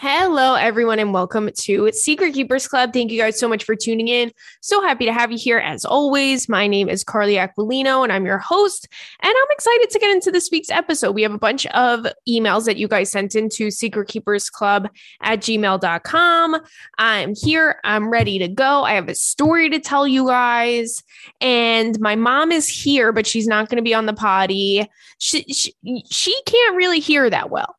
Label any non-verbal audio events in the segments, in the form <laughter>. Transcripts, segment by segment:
Hello, everyone, and welcome to Secret Keepers Club. Thank you guys so much for tuning in. So happy to have you here as always. My name is Carly Aquilino, and I'm your host. And I'm excited to get into this week's episode. We have a bunch of emails that you guys sent into Secret Keepers Club at gmail.com. I'm here. I'm ready to go. I have a story to tell you guys. And my mom is here, but she's not going to be on the potty. She, she, she can't really hear that well.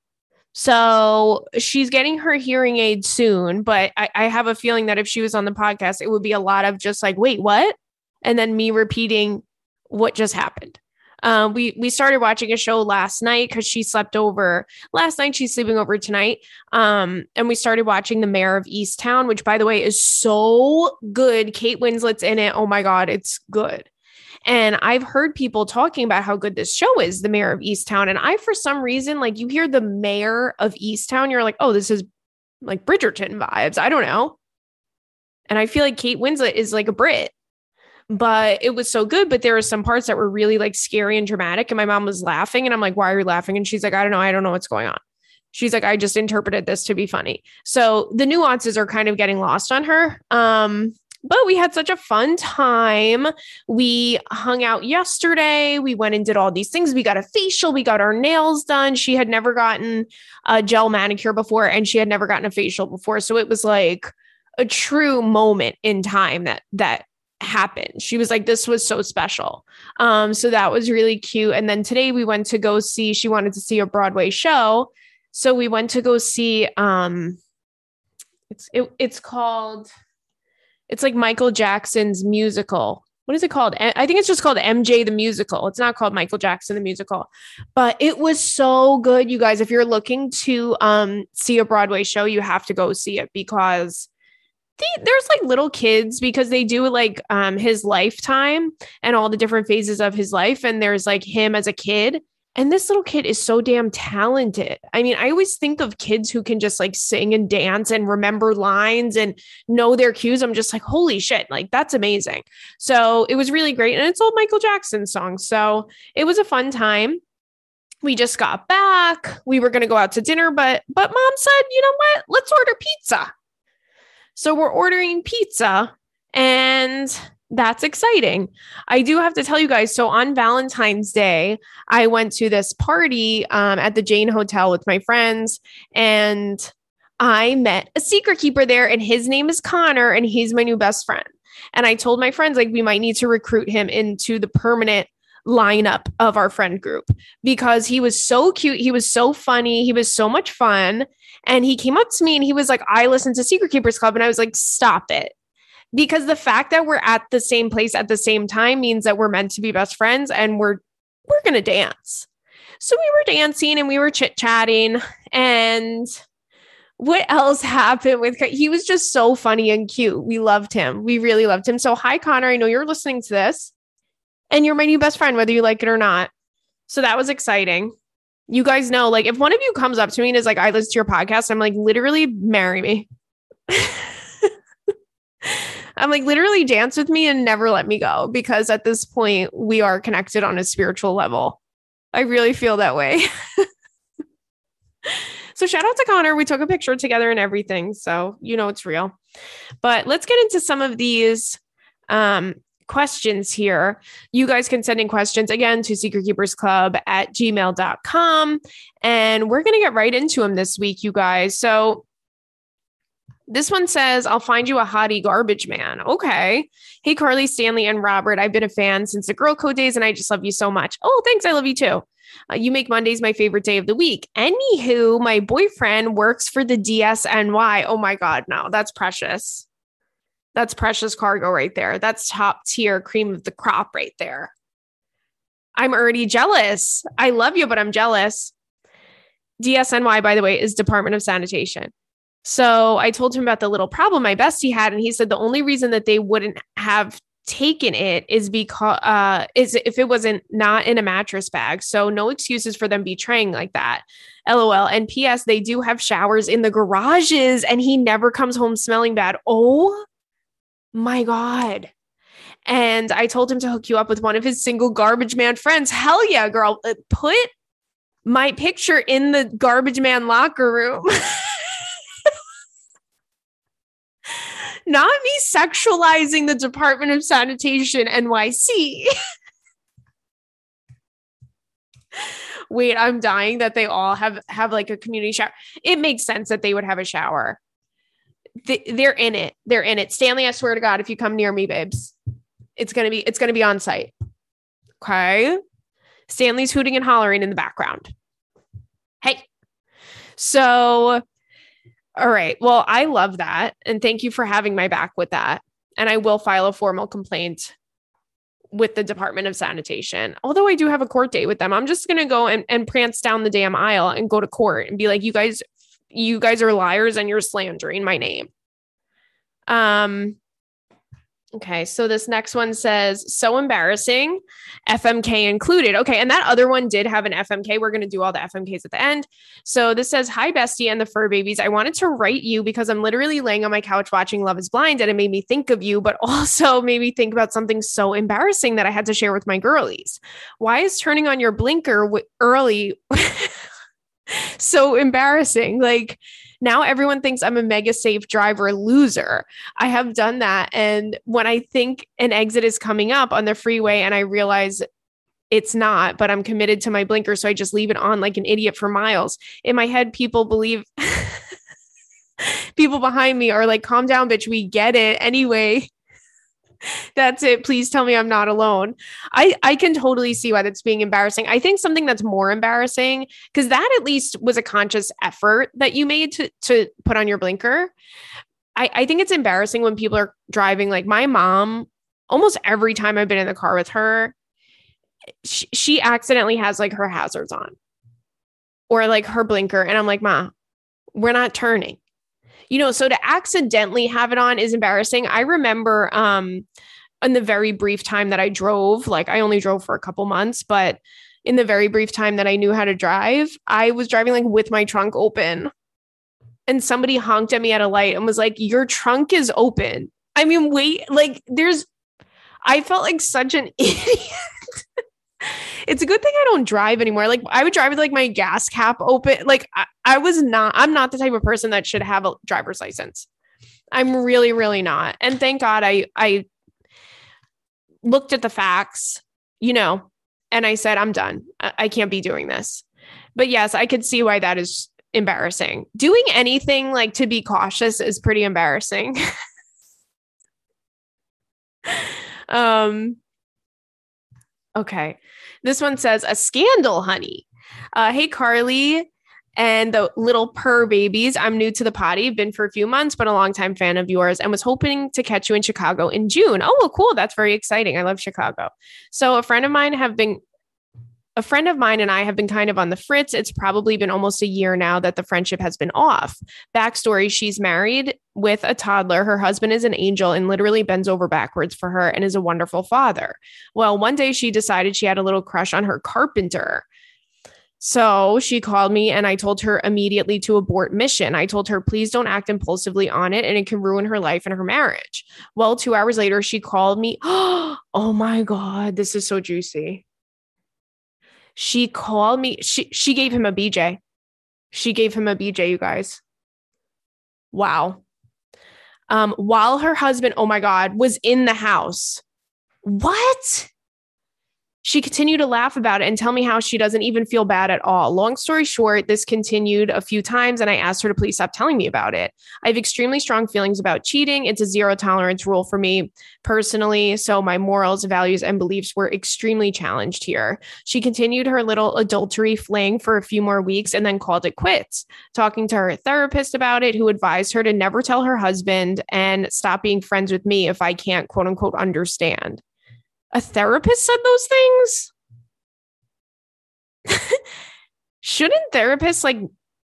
So she's getting her hearing aid soon, but I, I, have a feeling that if she was on the podcast, it would be a lot of just like, wait, what? And then me repeating what just happened. Um, we we started watching a show last night because she slept over last night. She's sleeping over tonight. Um, and we started watching The Mayor of Easttown, which by the way is so good. Kate Winslet's in it. Oh my god, it's good. And I've heard people talking about how good this show is, The mayor of Easttown. And I, for some reason, like you hear the mayor of Easttown, you're like, oh, this is like Bridgerton vibes. I don't know. And I feel like Kate Winslet is like a Brit, but it was so good. But there were some parts that were really like scary and dramatic. And my mom was laughing. And I'm like, why are you laughing? And she's like, I don't know. I don't know what's going on. She's like, I just interpreted this to be funny. So the nuances are kind of getting lost on her. Um, but we had such a fun time. We hung out yesterday. We went and did all these things. We got a facial, we got our nails done. She had never gotten a gel manicure before, and she had never gotten a facial before. So it was like a true moment in time that that happened. She was like, this was so special. Um, so that was really cute. And then today we went to go see, she wanted to see a Broadway show. So we went to go see um it's it, it's called it's like Michael Jackson's musical. What is it called? I think it's just called MJ the musical. It's not called Michael Jackson the musical. But it was so good, you guys. If you're looking to um see a Broadway show, you have to go see it because there's like little kids because they do like um his lifetime and all the different phases of his life and there's like him as a kid and this little kid is so damn talented. I mean, I always think of kids who can just like sing and dance and remember lines and know their cues. I'm just like, holy shit, like that's amazing. So it was really great. And it's all Michael Jackson songs. So it was a fun time. We just got back. We were going to go out to dinner, but but mom said, "You know what? Let's order pizza." So we're ordering pizza and that's exciting. I do have to tell you guys. So on Valentine's Day, I went to this party um, at the Jane Hotel with my friends, and I met a secret keeper there, and his name is Connor, and he's my new best friend. And I told my friends, like, we might need to recruit him into the permanent lineup of our friend group because he was so cute. He was so funny. He was so much fun. And he came up to me and he was like, I listen to Secret Keepers Club. And I was like, stop it because the fact that we're at the same place at the same time means that we're meant to be best friends and we're we're going to dance. So we were dancing and we were chit-chatting and what else <laughs> happened with he was just so funny and cute. We loved him. We really loved him. So hi Connor, I know you're listening to this and you're my new best friend whether you like it or not. So that was exciting. You guys know like if one of you comes up to me and is like I listen to your podcast, I'm like literally marry me. <laughs> I'm like, literally dance with me and never let me go because at this point, we are connected on a spiritual level. I really feel that way. <laughs> so, shout out to Connor. We took a picture together and everything. So, you know, it's real. But let's get into some of these um, questions here. You guys can send in questions again to secretkeepersclub at gmail.com. And we're going to get right into them this week, you guys. So, this one says, I'll find you a hottie garbage man. Okay. Hey, Carly, Stanley, and Robert. I've been a fan since the girl code days and I just love you so much. Oh, thanks. I love you too. Uh, you make Mondays my favorite day of the week. Anywho, my boyfriend works for the DSNY. Oh my God. No, that's precious. That's precious cargo right there. That's top tier cream of the crop right there. I'm already jealous. I love you, but I'm jealous. DSNY, by the way, is Department of Sanitation. So I told him about the little problem my bestie had, and he said the only reason that they wouldn't have taken it is because uh is if it wasn't not in a mattress bag. So no excuses for them betraying like that. LOL. And PS, they do have showers in the garages, and he never comes home smelling bad. Oh my god. And I told him to hook you up with one of his single garbage man friends. Hell yeah, girl. Uh, put my picture in the garbage man locker room. <laughs> not me sexualizing the Department of Sanitation NYC. <laughs> Wait, I'm dying that they all have have like a community shower. It makes sense that they would have a shower. They, they're in it. They're in it. Stanley, I swear to God, if you come near me, babes, it's gonna be it's gonna be on sight. Okay. Stanley's hooting and hollering in the background. Hey. So all right. Well, I love that. And thank you for having my back with that. And I will file a formal complaint with the Department of Sanitation. Although I do have a court date with them, I'm just going to go and, and prance down the damn aisle and go to court and be like, you guys, you guys are liars and you're slandering my name. Um, Okay, so this next one says, so embarrassing, FMK included. Okay, and that other one did have an FMK. We're going to do all the FMKs at the end. So this says, Hi, Bestie and the fur babies. I wanted to write you because I'm literally laying on my couch watching Love is Blind and it made me think of you, but <laughs> also made me think about something so embarrassing that I had to share with my girlies. Why is turning on your blinker w- early <laughs> so embarrassing? Like, now everyone thinks I'm a mega safe driver loser. I have done that. And when I think an exit is coming up on the freeway and I realize it's not, but I'm committed to my blinker. So I just leave it on like an idiot for miles. In my head, people believe <laughs> people behind me are like, calm down, bitch. We get it. Anyway, <laughs> that's it. Please tell me I'm not alone. I I can totally see why that's being embarrassing. I think something that's more embarrassing because that at least was a conscious effort that you made to to put on your blinker. I I think it's embarrassing when people are driving like my mom almost every time I've been in the car with her she, she accidentally has like her hazards on or like her blinker and I'm like, "Ma, we're not turning." You know, so to accidentally have it on is embarrassing. I remember um in the very brief time that I drove, like I only drove for a couple months, but in the very brief time that I knew how to drive, I was driving like with my trunk open. And somebody honked at me at a light and was like, Your trunk is open. I mean, wait, like there's, I felt like such an <laughs> idiot it's a good thing I don't drive anymore. Like I would drive with like my gas cap open. Like I, I was not, I'm not the type of person that should have a driver's license. I'm really, really not. And thank God I I looked at the facts, you know, and I said, I'm done. I, I can't be doing this. But yes, I could see why that is embarrassing. Doing anything like to be cautious is pretty embarrassing. <laughs> um okay. This one says a scandal, honey. Uh, hey, Carly and the little purr babies. I'm new to the potty, been for a few months, but a longtime fan of yours and was hoping to catch you in Chicago in June. Oh, well, cool. That's very exciting. I love Chicago. So a friend of mine have been a friend of mine and I have been kind of on the fritz. It's probably been almost a year now that the friendship has been off. Backstory she's married with a toddler. Her husband is an angel and literally bends over backwards for her and is a wonderful father. Well, one day she decided she had a little crush on her carpenter. So she called me and I told her immediately to abort mission. I told her, please don't act impulsively on it and it can ruin her life and her marriage. Well, two hours later, she called me. <gasps> Oh my God, this is so juicy. She called me. She she gave him a BJ. She gave him a BJ, you guys. Wow. Um, while her husband, oh my God, was in the house. What? She continued to laugh about it and tell me how she doesn't even feel bad at all. Long story short, this continued a few times, and I asked her to please stop telling me about it. I have extremely strong feelings about cheating. It's a zero tolerance rule for me personally. So my morals, values, and beliefs were extremely challenged here. She continued her little adultery fling for a few more weeks and then called it quits, talking to her therapist about it, who advised her to never tell her husband and stop being friends with me if I can't quote unquote understand a therapist said those things? <laughs> Shouldn't therapists like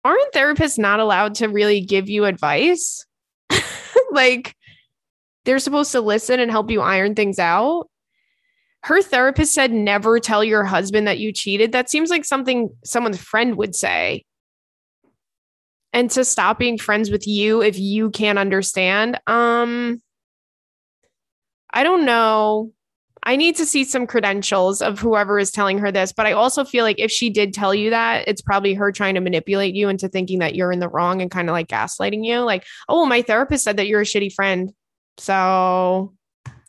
aren't therapists not allowed to really give you advice? <laughs> like they're supposed to listen and help you iron things out. Her therapist said never tell your husband that you cheated. That seems like something someone's friend would say. And to stop being friends with you if you can't understand. Um I don't know. I need to see some credentials of whoever is telling her this. But I also feel like if she did tell you that, it's probably her trying to manipulate you into thinking that you're in the wrong and kind of like gaslighting you. Like, oh, my therapist said that you're a shitty friend. So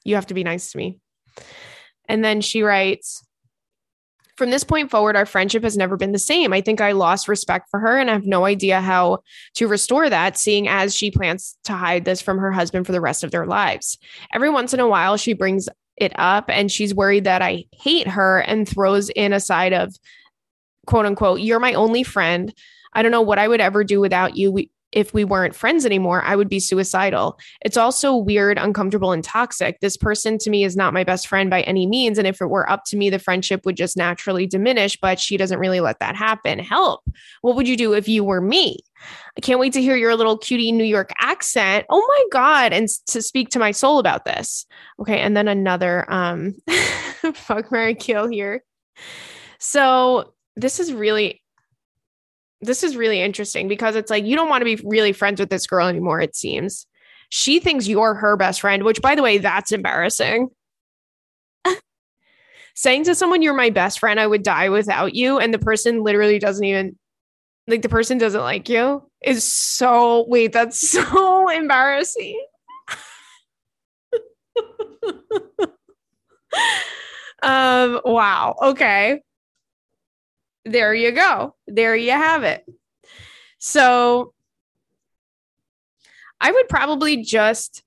you have to be nice to me. And then she writes, from this point forward, our friendship has never been the same. I think I lost respect for her and I have no idea how to restore that, seeing as she plans to hide this from her husband for the rest of their lives. Every once in a while, she brings it up and she's worried that I hate her and throws in a side of quote unquote, you're my only friend. I don't know what I would ever do without you. We, if we weren't friends anymore, I would be suicidal. It's also weird, uncomfortable, and toxic. This person to me is not my best friend by any means. And if it were up to me, the friendship would just naturally diminish, but she doesn't really let that happen. Help. What would you do if you were me? I can't wait to hear your little cutie New York accent. Oh my God. And to speak to my soul about this. Okay. And then another um <laughs> fuck Mary Kill here. So this is really this is really interesting because it's like you don't want to be really friends with this girl anymore, it seems. She thinks you're her best friend, which by the way, that's embarrassing. <laughs> Saying to someone you're my best friend, I would die without you, and the person literally doesn't even like the person doesn't like you is so wait, that's <laughs> so embarrassing. <laughs> um wow. Okay there you go. There you have it. So I would probably just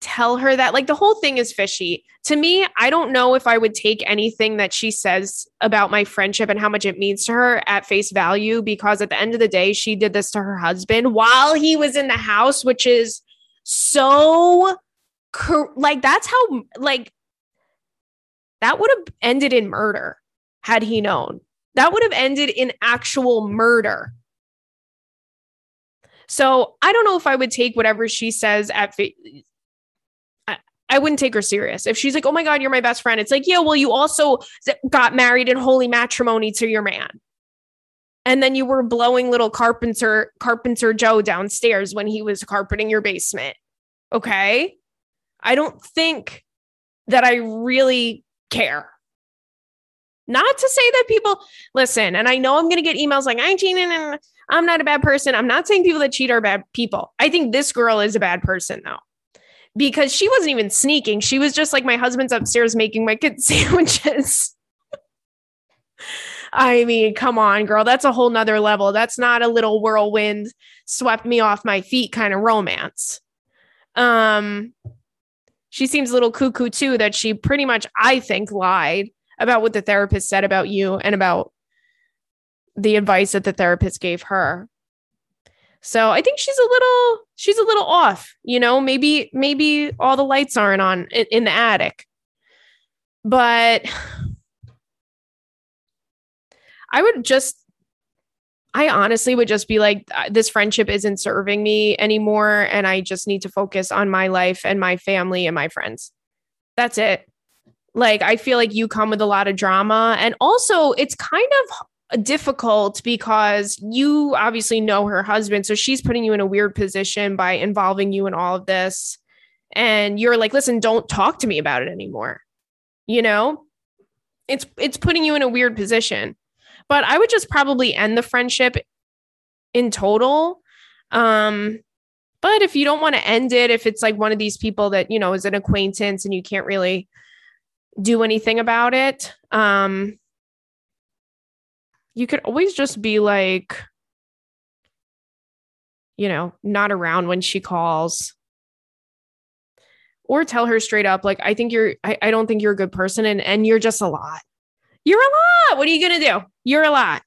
tell her that like the whole thing is fishy. To me, I don't know if I would take anything that she says about my friendship and how much it means to her at face value because at the end of the day, she did this to her husband while he was in the house, which is so like that's how like that would have ended in murder had he known that would have ended in actual murder. So I don't know if I would take whatever she says at. Fa- I, I wouldn't take her serious. If she's like, "Oh my god, you're my best friend," it's like, "Yeah, well, you also got married in holy matrimony to your man." And then you were blowing little carpenter carpenter Joe downstairs when he was carpeting your basement. Okay? I don't think that I really care. Not to say that people listen, and I know I'm going to get emails like I'm cheating and I'm not a bad person. I'm not saying people that cheat are bad people. I think this girl is a bad person though. Because she wasn't even sneaking. She was just like my husband's upstairs making my kids <laughs> sandwiches. I mean, come on, girl. That's a whole nother level. That's not a little whirlwind swept me off my feet kind of romance. Um, she seems a little cuckoo too that she pretty much, I think, lied about what the therapist said about you and about the advice that the therapist gave her. So I think she's a little she's a little off, you know, maybe maybe all the lights aren't on in, in the attic. But I would just I honestly would just be like uh, this friendship isn't serving me anymore and I just need to focus on my life and my family and my friends. That's it. Like, I feel like you come with a lot of drama. And also, it's kind of difficult because you obviously know her husband. So she's putting you in a weird position by involving you in all of this. And you're like, listen, don't talk to me about it anymore. You know? It's it's putting you in a weird position. But I would just probably end the friendship in total. Um, but if you don't want to end it, if it's like one of these people that, you know, is an acquaintance and you can't really do anything about it. Um, you could always just be like, you know, not around when she calls. Or tell her straight up, like, I think you're, I, I don't think you're a good person and, and you're just a lot. You're a lot. What are you going to do? You're a lot.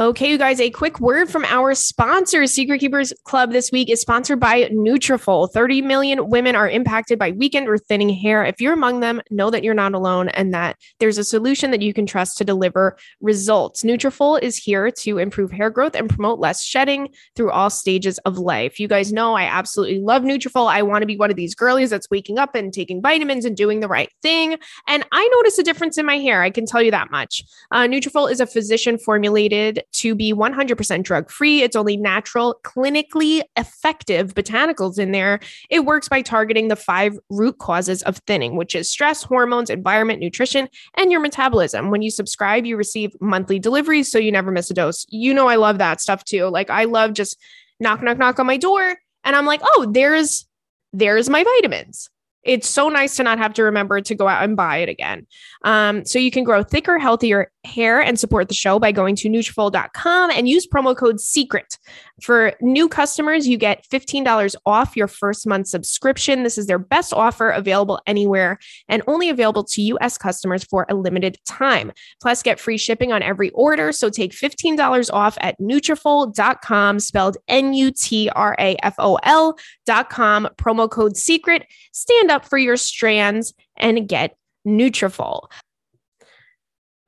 Okay, you guys, a quick word from our sponsor. Secret Keepers Club this week is sponsored by Nutrafol. 30 million women are impacted by weakened or thinning hair. If you're among them, know that you're not alone and that there's a solution that you can trust to deliver results. Nutrafol is here to improve hair growth and promote less shedding through all stages of life. You guys know I absolutely love Nutrafol. I want to be one of these girlies that's waking up and taking vitamins and doing the right thing. And I notice a difference in my hair. I can tell you that much. Uh, Nutrafol is a physician formulated to be 100% drug free. It's only natural, clinically effective botanicals in there. It works by targeting the five root causes of thinning, which is stress, hormones, environment, nutrition, and your metabolism. When you subscribe, you receive monthly deliveries so you never miss a dose. You know, I love that stuff too. Like, I love just knock, knock, knock on my door. And I'm like, oh, there's there's my vitamins. It's so nice to not have to remember to go out and buy it again. Um, so you can grow thicker, healthier hair and support the show by going to Nutrafol.com and use promo code SECRET. For new customers, you get $15 off your first month subscription. This is their best offer available anywhere and only available to U.S. customers for a limited time. Plus, get free shipping on every order. So take $15 off at Nutrafol.com, spelled N-U-T-R-A-F-O-L.com, promo code SECRET. Stand up for your strands and get Nutrafol.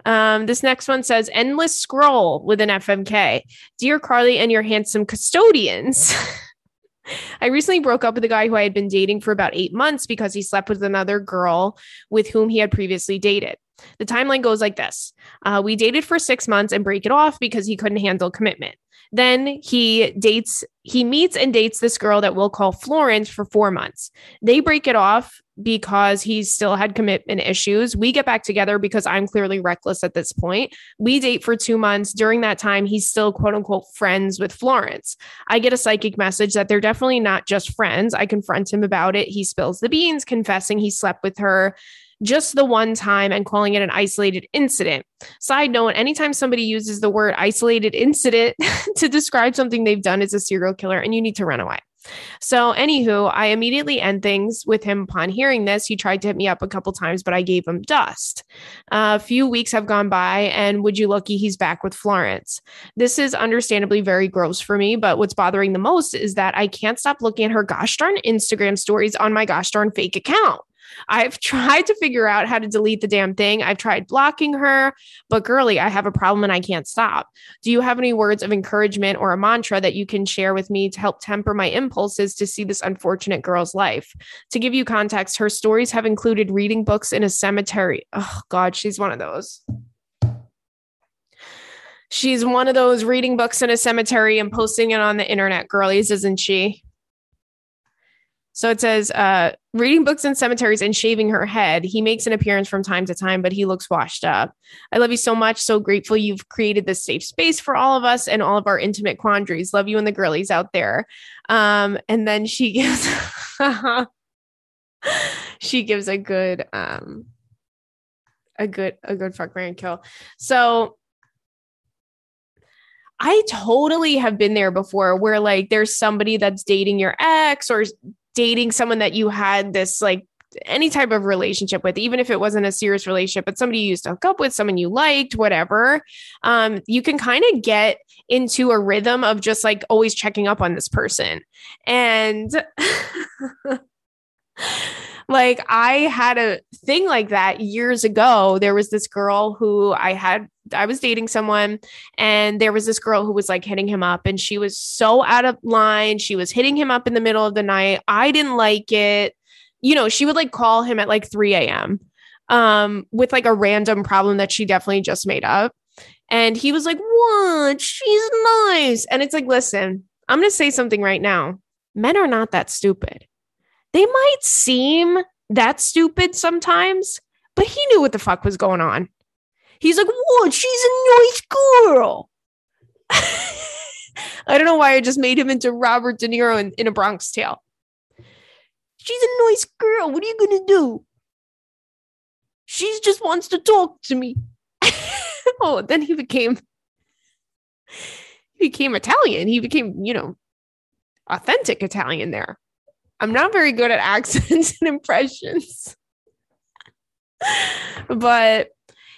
Um, this next one says endless scroll with an FMK. Dear Carly and your handsome custodians. <laughs> I recently broke up with a guy who I had been dating for about eight months because he slept with another girl with whom he had previously dated. The timeline goes like this uh, We dated for six months and break it off because he couldn't handle commitment. Then he dates, he meets and dates this girl that we'll call Florence for four months. They break it off because he still had commitment issues. We get back together because I'm clearly reckless at this point. We date for two months. During that time, he's still quote unquote friends with Florence. I get a psychic message that they're definitely not just friends. I confront him about it. He spills the beans, confessing he slept with her just the one time and calling it an isolated incident. Side note, anytime somebody uses the word isolated incident <laughs> to describe something they've done as a serial killer, and you need to run away. So, anywho, I immediately end things with him upon hearing this. He tried to hit me up a couple times, but I gave him dust. Uh, a few weeks have gone by, and would you looky, he's back with Florence. This is understandably very gross for me, but what's bothering the most is that I can't stop looking at her gosh darn Instagram stories on my gosh darn fake account. I've <laughs> tried to figure out how to delete the damn thing. I've tried blocking her, but girly, I have a problem and I can't stop. Do you have any words of encouragement or a mantra that you can share with me to help temper my impulses to see this unfortunate girl's life? To give you context, her stories have included reading books in a cemetery. Oh, God, she's one of those. She's one of those reading books in a cemetery and posting it on the internet, girlies, isn't she? So it says, uh, reading books in cemeteries and shaving her head. He makes an appearance from time to time, but he looks washed up. I love you so much. So grateful you've created this safe space for all of us and all of our intimate quandaries. Love you and the girlies out there. Um, and then she gives <laughs> she gives a good um a good a good fuck Mary kill. So I totally have been there before where like there's somebody that's dating your ex or dating someone that you had this like any type of relationship with, even if it wasn't a serious relationship, but somebody you used to hook up with, someone you liked, whatever, um, you can kind of get into a rhythm of just like always checking up on this person. And <laughs> like I had a thing like that years ago. There was this girl who I had I was dating someone and there was this girl who was like hitting him up and she was so out of line. She was hitting him up in the middle of the night. I didn't like it. You know, she would like call him at like 3 a.m. um with like a random problem that she definitely just made up. And he was like, What? She's nice. And it's like, listen, I'm gonna say something right now. Men are not that stupid. They might seem that stupid sometimes, but he knew what the fuck was going on. He's like, what? She's a nice girl. <laughs> I don't know why I just made him into Robert De Niro in, in a Bronx Tale. She's a nice girl. What are you going to do? She just wants to talk to me. <laughs> oh, then he became he became Italian. He became, you know, authentic Italian there. I'm not very good at accents <laughs> and impressions. but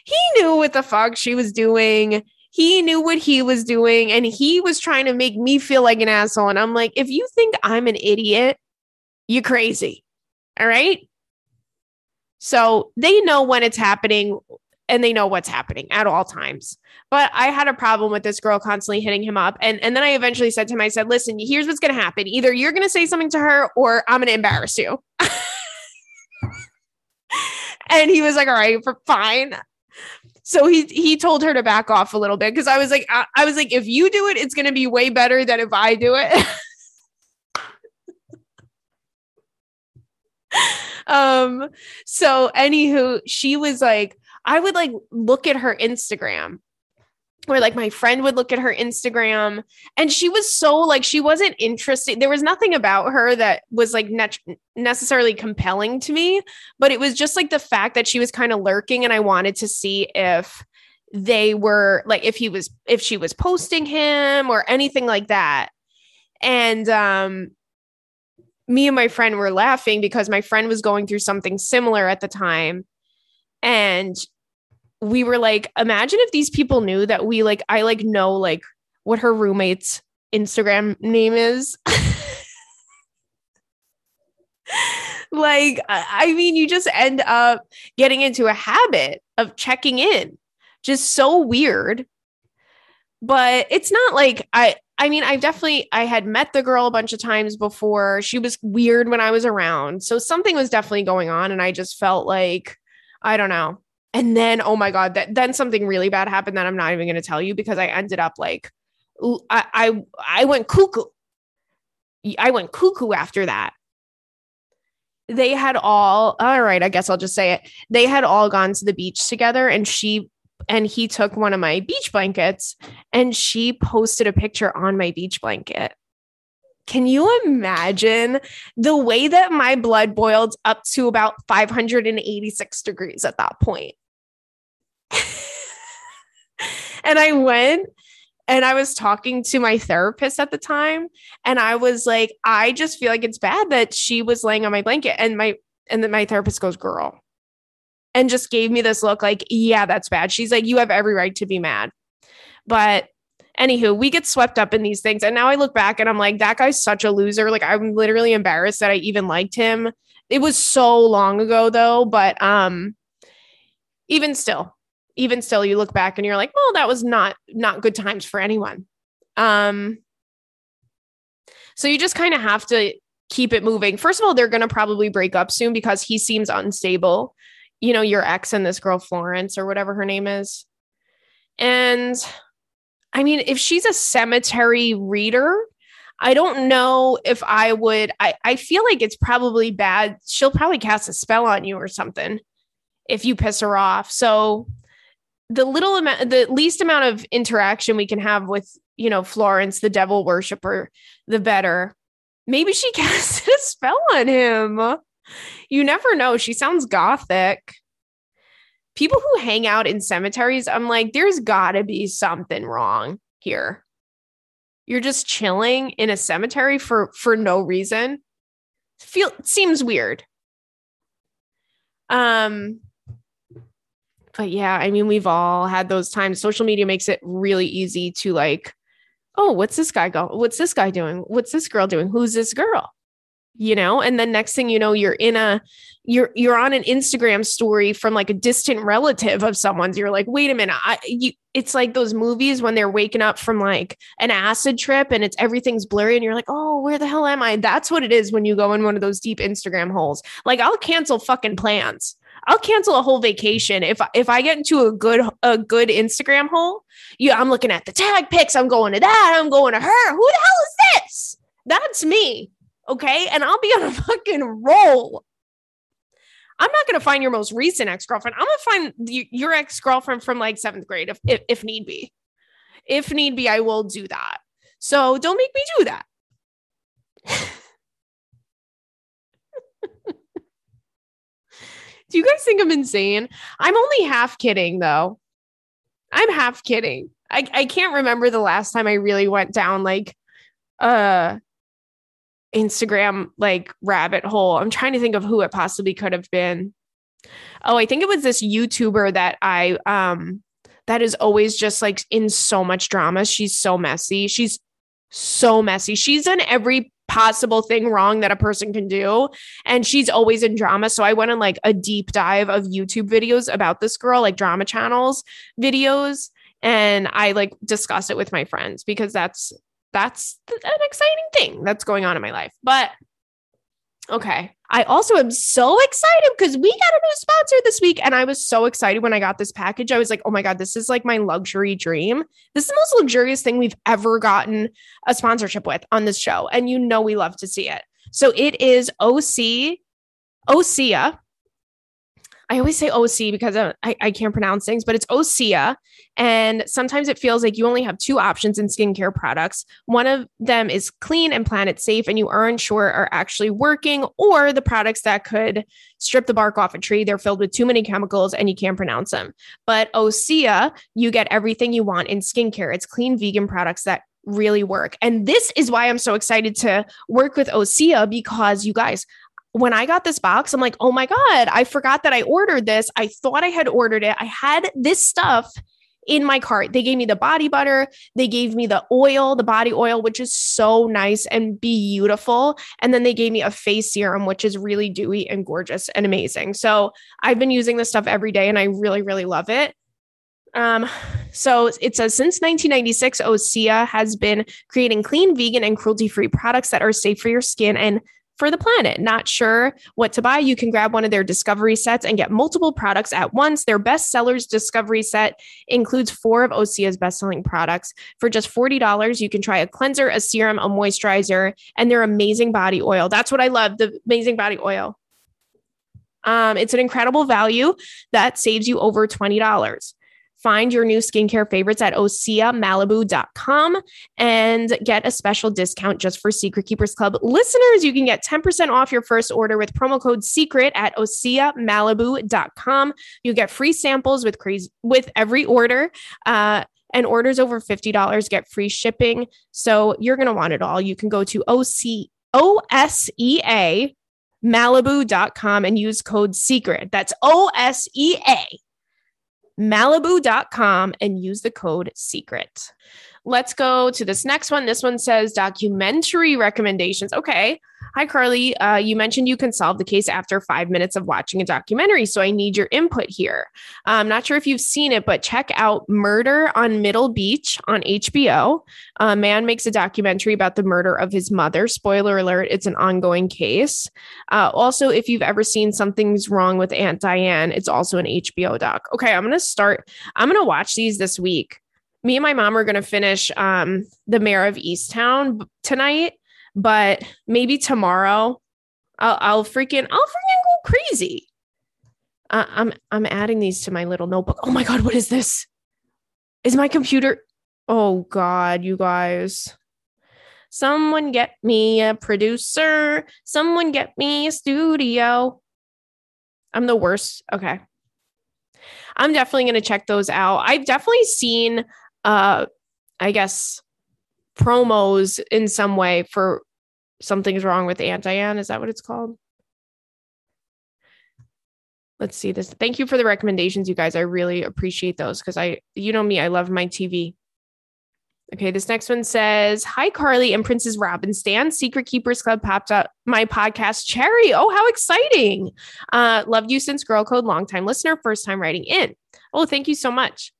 he knew what the fuck she was doing. He knew what he was doing and he was trying to make me feel like an asshole. And I'm like, if you think I'm an idiot, you're crazy. All right. So they know when it's happening and they know what's happening at all times. But I had a problem with this girl constantly hitting him up. And, and then I eventually said to him, I said, listen, here's what's going to happen. Either you're going to say something to her or I'm going to embarrass you. <laughs> and he was like, all right, fine. So he he told her to back off a little bit because I was like I, I was like if you do it, it's going to be way better than if I do it. <laughs> um. So anywho, she was like, I would like look at her Instagram where like my friend would look at her Instagram and she was so like she wasn't interested there was nothing about her that was like ne- necessarily compelling to me but it was just like the fact that she was kind of lurking and I wanted to see if they were like if he was if she was posting him or anything like that. And um me and my friend were laughing because my friend was going through something similar at the time. And we were like, imagine if these people knew that we like, I like know like what her roommate's Instagram name is. <laughs> like, I mean, you just end up getting into a habit of checking in. Just so weird. But it's not like I, I mean, I definitely I had met the girl a bunch of times before. She was weird when I was around. So something was definitely going on and I just felt like I don't know. And then, oh my God, that then something really bad happened that I'm not even going to tell you because I ended up like, I, I, I went cuckoo. I went cuckoo after that. They had all, all right, I guess I'll just say it. They had all gone to the beach together and she, and he took one of my beach blankets and she posted a picture on my beach blanket. Can you imagine the way that my blood boiled up to about 586 degrees at that point? And I went and I was talking to my therapist at the time and I was like I just feel like it's bad that she was laying on my blanket and my and then my therapist goes girl and just gave me this look like yeah that's bad. She's like you have every right to be mad. But anywho, we get swept up in these things and now I look back and I'm like that guy's such a loser. Like I'm literally embarrassed that I even liked him. It was so long ago though, but um even still, even still you look back and you're like well that was not not good times for anyone. Um so you just kind of have to keep it moving. First of all they're going to probably break up soon because he seems unstable. You know your ex and this girl florence or whatever her name is. And i mean if she's a cemetery reader i don't know if i would i i feel like it's probably bad. She'll probably cast a spell on you or something if you piss her off. So the little amount the least amount of interaction we can have with you know florence the devil worshiper the better. Maybe she <laughs> casted a spell on him. You never know. She sounds gothic. People who hang out in cemeteries i'm like there's gotta be something wrong here. You're just chilling in a cemetery for for no reason. Feel seems weird. Um but yeah, I mean, we've all had those times. Social media makes it really easy to like, oh, what's this guy go? What's this guy doing? What's this girl doing? Who's this girl? You know, and then next thing you know, you're in a you're you're on an Instagram story from like a distant relative of someone's. You're like, wait a minute, I you it's like those movies when they're waking up from like an acid trip and it's everything's blurry and you're like, oh, where the hell am I? That's what it is when you go in one of those deep Instagram holes. Like I'll cancel fucking plans I'll cancel a whole vacation if if I get into a good a good Instagram hole. Yeah, I'm looking at the tag pics. I'm going to that. I'm going to her. Who the hell is this? That's me. Okay, and I'll be on a <laughs> fucking roll. I'm not going to find your most recent ex girlfriend. I'm going to find your ex girlfriend from like seventh grade if, if if need be. If need be, I will do that. So don't make me do that. <laughs> Do you guys think I'm insane? I'm only half kidding though. I'm half kidding. I, I can't remember the last time I really went down like uh Instagram like rabbit hole. I'm trying to think of who it possibly could have been. Oh, I think it was this YouTuber that I um that is always just like in so much drama. She's so messy. She's so messy. She's done every possible thing wrong that a person can do. And she's always in drama. So I went on like a deep dive of YouTube videos about this girl, like drama channels videos. And I like discuss it with my friends because that's that's an exciting thing that's going on in my life. But okay. I also am so excited because we got a new sponsor this week. And I was so excited when I got this package. I was like, oh my God, this is like my luxury dream. This is the most luxurious thing we've ever gotten a sponsorship with on this show. And you know, we love to see it. So it is OC, Osea. I always say OC because I, I can't pronounce things, but it's Osea. And sometimes it feels like you only have two options in skincare products. One of them is clean and planet safe, and you aren't sure are actually working, or the products that could strip the bark off a tree. They're filled with too many chemicals and you can't pronounce them. But Osea, you get everything you want in skincare. It's clean vegan products that really work. And this is why I'm so excited to work with Osea because you guys, when I got this box, I'm like, oh my God, I forgot that I ordered this. I thought I had ordered it. I had this stuff in my cart. They gave me the body butter, they gave me the oil, the body oil, which is so nice and beautiful. And then they gave me a face serum, which is really dewy and gorgeous and amazing. So I've been using this stuff every day and I really, really love it. Um, so it says since 1996, Osea has been creating clean, vegan, and cruelty free products that are safe for your skin and for the planet. Not sure what to buy? You can grab one of their discovery sets and get multiple products at once. Their best sellers discovery set includes four of Osea's best selling products. For just $40, you can try a cleanser, a serum, a moisturizer, and their amazing body oil. That's what I love the amazing body oil. Um, it's an incredible value that saves you over $20. Find your new skincare favorites at oseamalibu.com and get a special discount just for Secret Keepers Club listeners. You can get 10% off your first order with promo code SECRET at oseamalibu.com. You get free samples with crazy with every order. Uh, and orders over $50 get free shipping. So you're going to want it all. You can go to OC, OSEA malibu.com and use code secret. That's O S E A malibu.com and use the code secret. Let's go to this next one. This one says documentary recommendations. Okay. Hi, Carly. Uh, you mentioned you can solve the case after five minutes of watching a documentary. So I need your input here. I'm not sure if you've seen it, but check out Murder on Middle Beach on HBO. A man makes a documentary about the murder of his mother. Spoiler alert, it's an ongoing case. Uh, also, if you've ever seen Something's Wrong with Aunt Diane, it's also an HBO doc. Okay, I'm going to start. I'm going to watch these this week me and my mom are going to finish um, the mayor of Easttown tonight, but maybe tomorrow I'll, I'll freaking I'll freaking go crazy. Uh, I'm I'm adding these to my little notebook. Oh my god, what is this? Is my computer? Oh god, you guys. Someone get me a producer. Someone get me a studio. I'm the worst. Okay. I'm definitely going to check those out. I've definitely seen uh I guess promos in some way for something's wrong with Aunt Diane. Is that what it's called? Let's see this. Thank you for the recommendations, you guys. I really appreciate those because I, you know me, I love my TV. Okay, this next one says, Hi, Carly and Princess Robin Stan. Secret Keepers Club popped up my podcast, Cherry. Oh, how exciting. Uh, loved you since Girl Code, long time listener, first time writing in. Oh, thank you so much.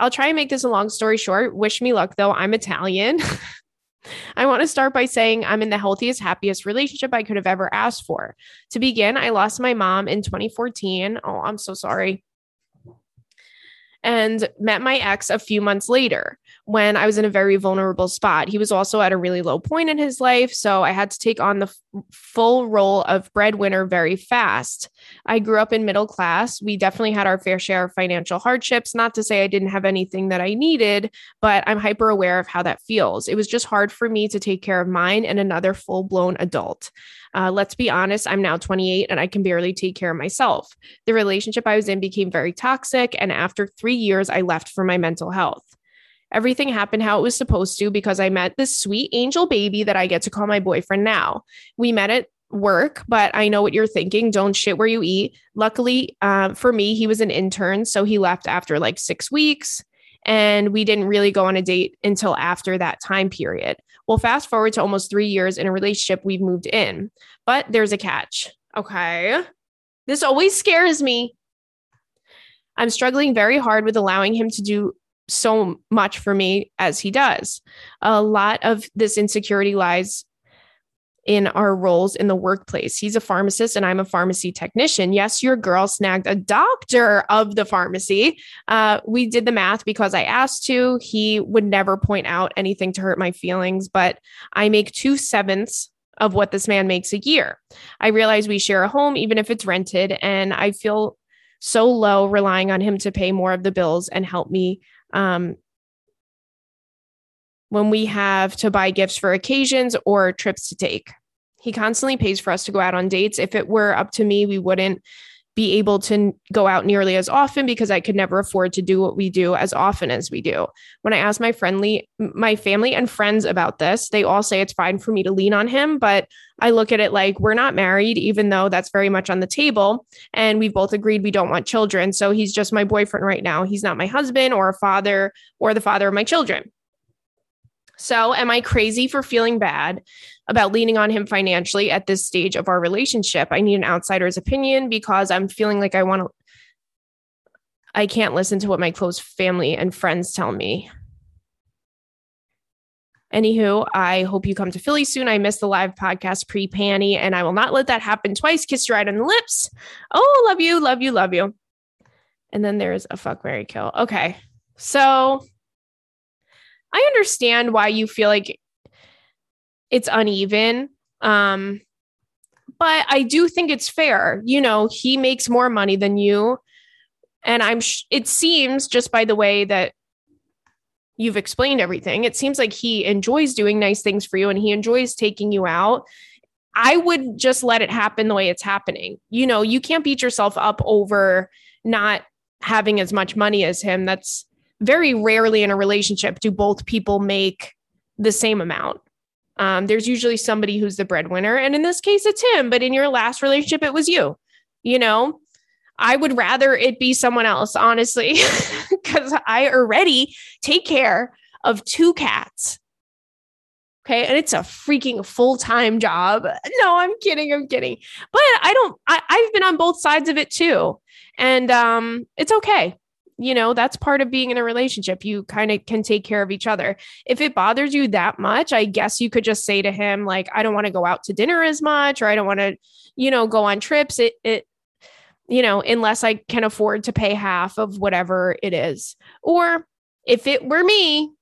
I'll try and make this a long story short. Wish me luck, though. I'm Italian. <laughs> I want to start by saying I'm in the healthiest, happiest relationship I could have ever asked for. To begin, I lost my mom in 2014. Oh, I'm so sorry. And met my ex a few months later when I was in a very vulnerable spot. He was also at a really low point in his life. So I had to take on the f- full role of breadwinner very fast. I grew up in middle class. We definitely had our fair share of financial hardships. Not to say I didn't have anything that I needed, but I'm hyper aware of how that feels. It was just hard for me to take care of mine and another full blown adult. Uh, let's be honest, I'm now 28 and I can barely take care of myself. The relationship I was in became very toxic. And after three years, I left for my mental health. Everything happened how it was supposed to because I met this sweet angel baby that I get to call my boyfriend now. We met at work, but I know what you're thinking. Don't shit where you eat. Luckily uh, for me, he was an intern. So he left after like six weeks. And we didn't really go on a date until after that time period. Well, fast forward to almost three years in a relationship, we've moved in, but there's a catch. Okay. This always scares me. I'm struggling very hard with allowing him to do so much for me as he does. A lot of this insecurity lies in our roles in the workplace. He's a pharmacist and I'm a pharmacy technician. Yes, your girl snagged a doctor of the pharmacy. Uh, we did the math because I asked to. He would never point out anything to hurt my feelings, but I make two sevenths of what this man makes a year. I realize we share a home, even if it's rented, and I feel so low, relying on him to pay more of the bills and help me um, when we have to buy gifts for occasions or trips to take. He constantly pays for us to go out on dates. If it were up to me, we wouldn't be able to go out nearly as often because I could never afford to do what we do as often as we do. When I ask my friendly my family and friends about this, they all say it's fine for me to lean on him, but I look at it like we're not married even though that's very much on the table and we've both agreed we don't want children. So he's just my boyfriend right now. He's not my husband or a father or the father of my children. So, am I crazy for feeling bad about leaning on him financially at this stage of our relationship? I need an outsider's opinion because I'm feeling like I want to. I can't listen to what my close family and friends tell me. Anywho, I hope you come to Philly soon. I missed the live podcast pre panny, and I will not let that happen twice. Kiss you right on the lips. Oh, love you, love you, love you. And then there's a fuck Mary kill. Okay. So I understand why you feel like it's uneven. Um, but I do think it's fair. You know, he makes more money than you. And I'm, sh- it seems just by the way that you've explained everything, it seems like he enjoys doing nice things for you and he enjoys taking you out. I would just let it happen the way it's happening. You know, you can't beat yourself up over not having as much money as him. That's very rarely in a relationship do both people make the same amount. Um, there's usually somebody who's the breadwinner. And in this case, it's him. But in your last relationship, it was you. You know, I would rather it be someone else, honestly, <laughs> because I already take care of two cats. Okay. And it's a freaking full time job. No, I'm kidding. I'm kidding. But I don't, I, I've been on both sides of it too. And um, it's okay you know that's part of being in a relationship. You kind of can take care of each other. If it bothers you that much i guess you could just say to him like i don't want to go out to dinner as much or i don't want to you know go on trips. It it you know unless i can afford to pay half of whatever it is. Or if it were me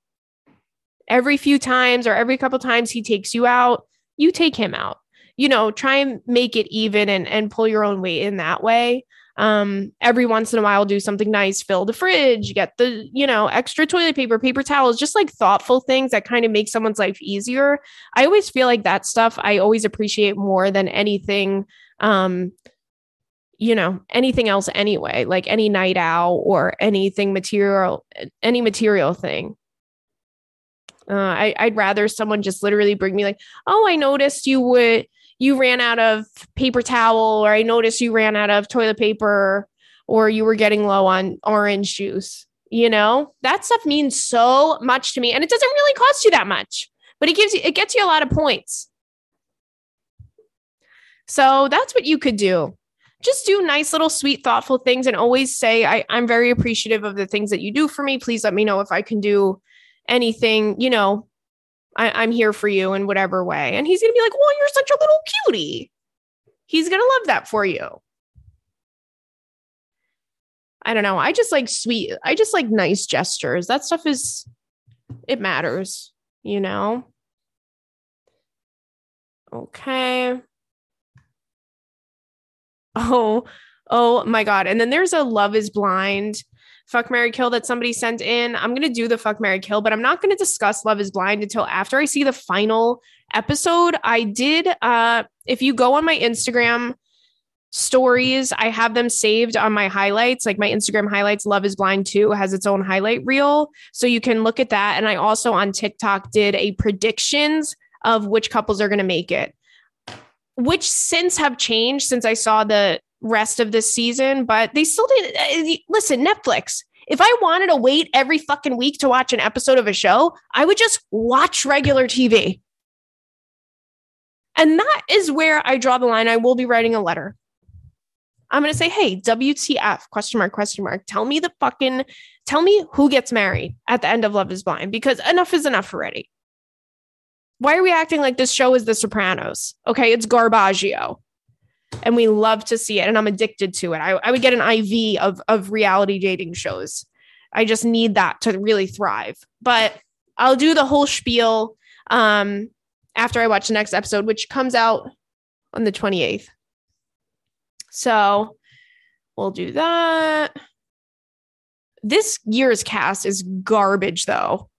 every few times or every couple times he takes you out you take him out. You know try and make it even and and pull your own weight in that way um, every once in a while do something nice fill the fridge get the you know extra toilet paper paper towels just like thoughtful things that kind of make someone's life easier. I always feel like that stuff i always appreciate more than anything um you know anything else anyway like any night out or anything material any material thing. Uh, I, i'd rather someone just literally bring me like oh i noticed you would you ran out of paper towel or I noticed you ran out of toilet paper or you were getting low on orange juice. You know, that stuff means so much to me and it doesn't really cost you that much, but it gives you, it gets you a lot of points. So that's what you could do. Just do nice little sweet, thoughtful things and always say, I, I'm very appreciative of the things that you do for me. Please let me know if I can do anything, you know, I, am here for you in whatever way. And he's going to be like, well, you're such a little cutie. He's going to love that for you. I don't know. I just like sweet, I just like nice gestures. That stuff is, it matters, you know? Okay. Oh, oh my God. And then there's a Love is Blind fuck Mary Kill that somebody sent in. I'm going to do the fuck Mary Kill, but I'm not going to discuss Love is Blind until after I see the final episode. I did uh if you go on my Instagram stories, I have them saved on my highlights, like my Instagram highlights Love is Blind 2 has its own highlight reel, so you can look at that and I also on TikTok did a predictions of which couples are going to make it. Which since have changed since I saw the rest of this season, but they still did. Uh, listen, Netflix. If I wanted to wait every fucking week to watch an episode of a show, I would just watch regular TV. And that is where I draw the line. I will be writing a letter. I'm going to say, hey, WTF, question mark, question mark. Tell me the fucking, tell me who gets married at the end of Love is Blind because enough is enough already. Why are we acting like this show is The Sopranos? Okay, it's Garbaggio and we love to see it and i'm addicted to it i, I would get an iv of, of reality dating shows i just need that to really thrive but i'll do the whole spiel um, after i watch the next episode which comes out on the 28th so We'll do that. This year's cast is garbage, though.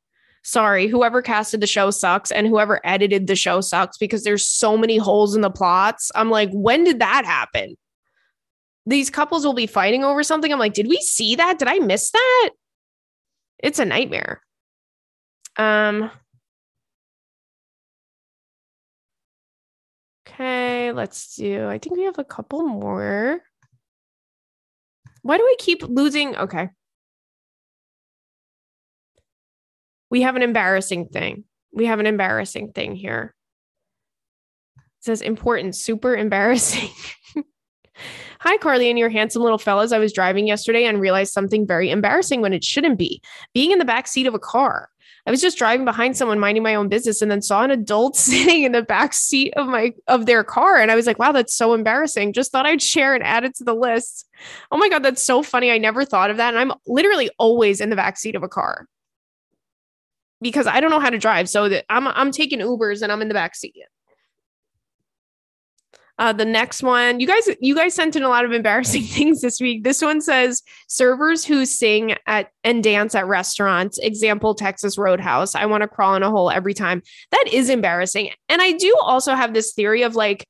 Sorry, whoever casted the show sucks, and whoever edited the show sucks because there's so many holes in the plots. I'm like, when did that happen? These couples will be fighting over something. I'm like, did we see that? Did I miss that? It's a nightmare. Um, okay, let's do. I think we have a couple more. Why do I keep losing? Okay. We have an embarrassing thing. We have an embarrassing thing here. It says important, super embarrassing. <laughs> Hi, Carly, and your handsome little fellas. I was driving yesterday and realized something very embarrassing when it shouldn't be being in the back seat of a car. I was just driving behind someone minding my own business and then saw an adult <laughs> sitting in the back seat of my of their car and I was like, "Wow, that's so embarrassing." Just thought I'd share and add it to the list. Oh my god, that's so funny. I never thought of that and I'm literally always in the back seat of a car. Because I don't know how to drive, so that I'm I'm taking Ubers and I'm in the back seat. Uh, the next one, you guys, you guys sent in a lot of embarrassing <laughs> things this week. This one says servers who sing at and dance at restaurants. Example: Texas Roadhouse. I want to crawl in a hole every time. That is embarrassing. And I do also have this theory of like,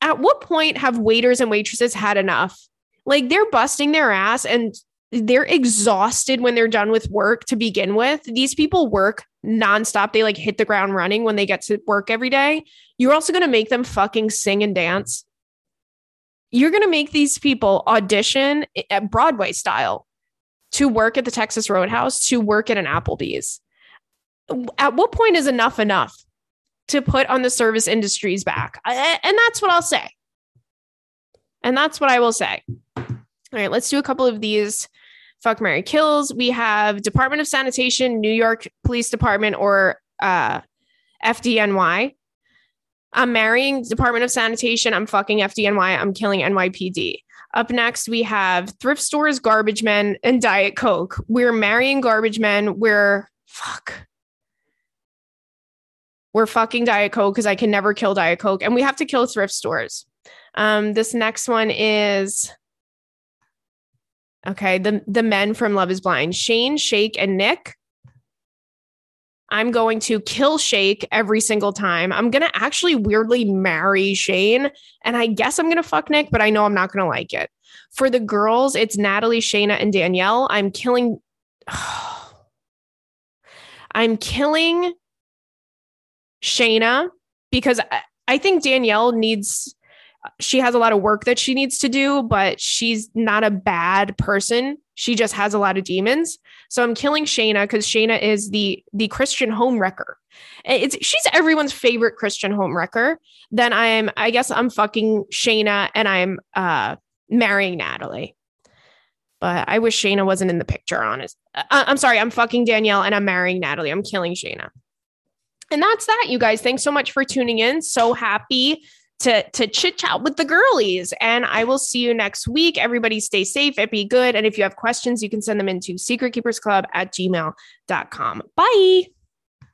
at what point have waiters and waitresses had enough? Like they're busting their ass and they're exhausted when they're done with work to begin with. These people work nonstop. They like hit the ground running when they get to work every day. You're also going to make them fucking sing and dance. You're going to make these people audition at Broadway style to work at the Texas Roadhouse, to work at an Applebee's. At what point is enough enough to put on the service industry's back? And that's what I'll say. And that's what I will say. All right, let's do a couple of these fuck Mary kills. We have Department of Sanitation, New York Police Department, or uh, FDNY. I'm marrying Department of Sanitation. I'm fucking FDNY. I'm killing NYPD. Up next, we have thrift stores, garbage men, and Diet Coke. We're marrying garbage men. We're fuck. We're fucking Diet Coke because I can never kill Diet Coke. And we have to kill thrift stores. Um, this next one is okay. The the men from Love is Blind. Shane, Shake, and Nick I'm going to kill Shake every single time. I'm going to actually weirdly marry Shane. And I guess I'm going to fuck Nick, but I know I'm not going to like it. For the girls, it's Natalie, Shaina, and Danielle. I'm killing. <sighs> I'm killing Shaina because I think Danielle needs she has a lot of work that she needs to do, but she's not a bad person. She just has a lot of demons. So I'm killing Shaina because Shaina is the the Christian home wrecker. It's she's everyone's favorite Christian home wrecker. Then I'm I guess I'm fucking Shaina and I'm uh marrying Natalie. But I wish Shaina wasn't in the picture, honest. Uh, I'm sorry, I'm fucking Danielle and I'm marrying Natalie. I'm killing Shaina. And that's that, you guys. Thanks so much for tuning in. So happy to to chit chat with the girlies. And I will see you next week. Everybody stay safe and be good. And if you have questions, you can send them into secretkeepersclub at gmail.com. Bye.